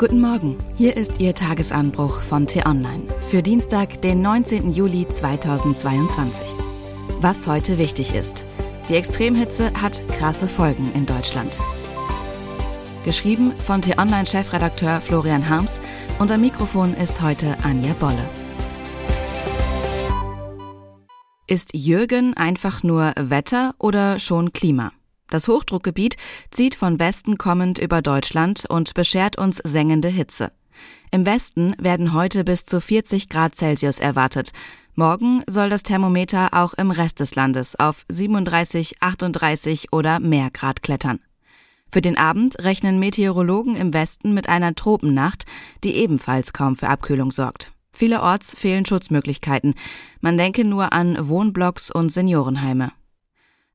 Guten Morgen, hier ist Ihr Tagesanbruch von T-Online für Dienstag, den 19. Juli 2022. Was heute wichtig ist. Die Extremhitze hat krasse Folgen in Deutschland. Geschrieben von T-Online-Chefredakteur Florian Harms am Mikrofon ist heute Anja Bolle. Ist Jürgen einfach nur Wetter oder schon Klima? Das Hochdruckgebiet zieht von Westen kommend über Deutschland und beschert uns sengende Hitze. Im Westen werden heute bis zu 40 Grad Celsius erwartet. Morgen soll das Thermometer auch im Rest des Landes auf 37, 38 oder mehr Grad klettern. Für den Abend rechnen Meteorologen im Westen mit einer Tropennacht, die ebenfalls kaum für Abkühlung sorgt. Vielerorts fehlen Schutzmöglichkeiten. Man denke nur an Wohnblocks und Seniorenheime.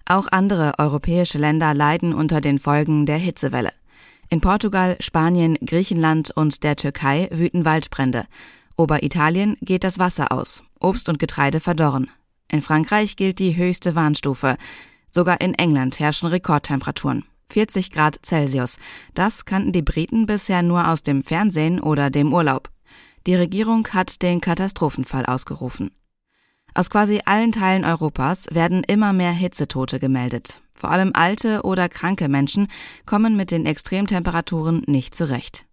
Auch andere europäische Länder leiden unter den Folgen der Hitzewelle. In Portugal, Spanien, Griechenland und der Türkei wüten Waldbrände. Oberitalien geht das Wasser aus. Obst und Getreide verdorren. In Frankreich gilt die höchste Warnstufe. Sogar in England herrschen Rekordtemperaturen. 40 Grad Celsius. Das kannten die Briten bisher nur aus dem Fernsehen oder dem Urlaub. Die Regierung hat den Katastrophenfall ausgerufen. Aus quasi allen Teilen Europas werden immer mehr Hitzetote gemeldet. Vor allem alte oder kranke Menschen kommen mit den Extremtemperaturen nicht zurecht.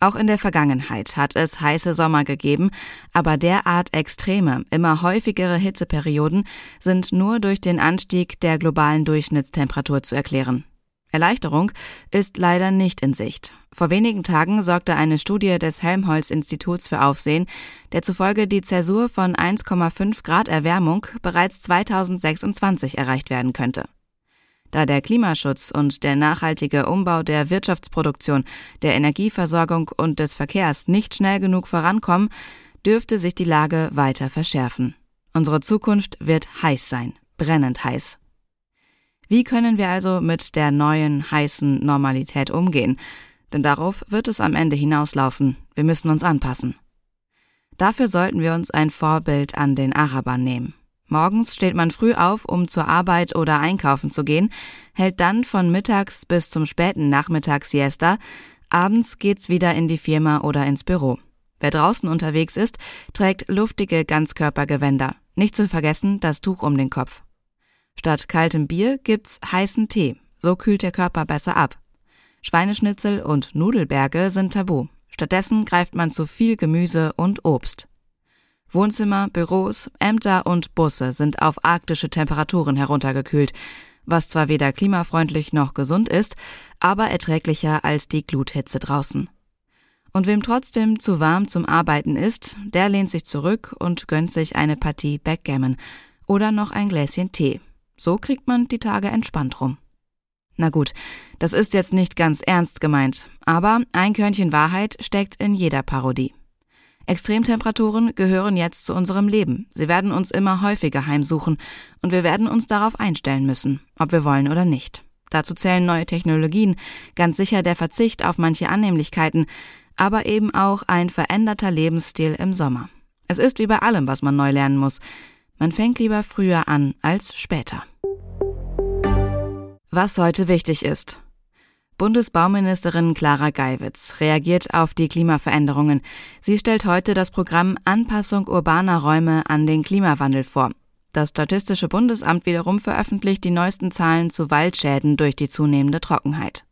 Auch in der Vergangenheit hat es heiße Sommer gegeben, aber derart extreme, immer häufigere Hitzeperioden sind nur durch den Anstieg der globalen Durchschnittstemperatur zu erklären. Erleichterung ist leider nicht in Sicht. Vor wenigen Tagen sorgte eine Studie des Helmholtz-Instituts für Aufsehen, der zufolge die Zäsur von 1,5 Grad Erwärmung bereits 2026 erreicht werden könnte. Da der Klimaschutz und der nachhaltige Umbau der Wirtschaftsproduktion, der Energieversorgung und des Verkehrs nicht schnell genug vorankommen, dürfte sich die Lage weiter verschärfen. Unsere Zukunft wird heiß sein, brennend heiß. Wie können wir also mit der neuen, heißen Normalität umgehen? Denn darauf wird es am Ende hinauslaufen. Wir müssen uns anpassen. Dafür sollten wir uns ein Vorbild an den Arabern nehmen. Morgens steht man früh auf, um zur Arbeit oder einkaufen zu gehen, hält dann von mittags bis zum späten Nachmittag Siesta, abends geht's wieder in die Firma oder ins Büro. Wer draußen unterwegs ist, trägt luftige Ganzkörpergewänder. Nicht zu vergessen das Tuch um den Kopf. Statt kaltem Bier gibt's heißen Tee. So kühlt der Körper besser ab. Schweineschnitzel und Nudelberge sind tabu. Stattdessen greift man zu viel Gemüse und Obst. Wohnzimmer, Büros, Ämter und Busse sind auf arktische Temperaturen heruntergekühlt, was zwar weder klimafreundlich noch gesund ist, aber erträglicher als die Gluthitze draußen. Und wem trotzdem zu warm zum Arbeiten ist, der lehnt sich zurück und gönnt sich eine Partie Backgammon oder noch ein Gläschen Tee. So kriegt man die Tage entspannt rum. Na gut, das ist jetzt nicht ganz ernst gemeint, aber ein Körnchen Wahrheit steckt in jeder Parodie. Extremtemperaturen gehören jetzt zu unserem Leben. Sie werden uns immer häufiger heimsuchen und wir werden uns darauf einstellen müssen, ob wir wollen oder nicht. Dazu zählen neue Technologien, ganz sicher der Verzicht auf manche Annehmlichkeiten, aber eben auch ein veränderter Lebensstil im Sommer. Es ist wie bei allem, was man neu lernen muss. Man fängt lieber früher an als später. Was heute wichtig ist. Bundesbauministerin Clara Geiwitz reagiert auf die Klimaveränderungen. Sie stellt heute das Programm Anpassung urbaner Räume an den Klimawandel vor. Das Statistische Bundesamt wiederum veröffentlicht die neuesten Zahlen zu Waldschäden durch die zunehmende Trockenheit.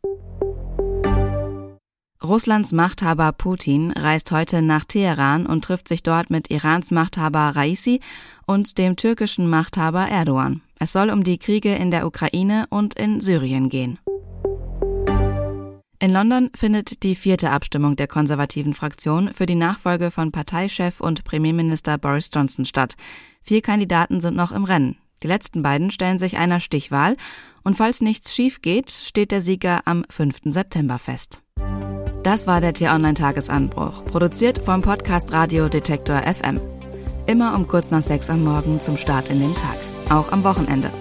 Russlands Machthaber Putin reist heute nach Teheran und trifft sich dort mit Irans Machthaber Raisi und dem türkischen Machthaber Erdogan. Es soll um die Kriege in der Ukraine und in Syrien gehen. In London findet die vierte Abstimmung der konservativen Fraktion für die Nachfolge von Parteichef und Premierminister Boris Johnson statt. Vier Kandidaten sind noch im Rennen. Die letzten beiden stellen sich einer Stichwahl und falls nichts schief geht, steht der Sieger am 5. September fest. Das war der T-Online-Tagesanbruch, produziert vom Podcast Radio Detektor FM. Immer um kurz nach sechs am Morgen zum Start in den Tag, auch am Wochenende.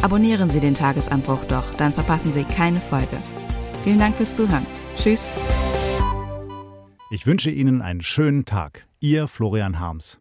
Abonnieren Sie den Tagesanbruch doch, dann verpassen Sie keine Folge. Vielen Dank fürs Zuhören. Tschüss. Ich wünsche Ihnen einen schönen Tag. Ihr Florian Harms.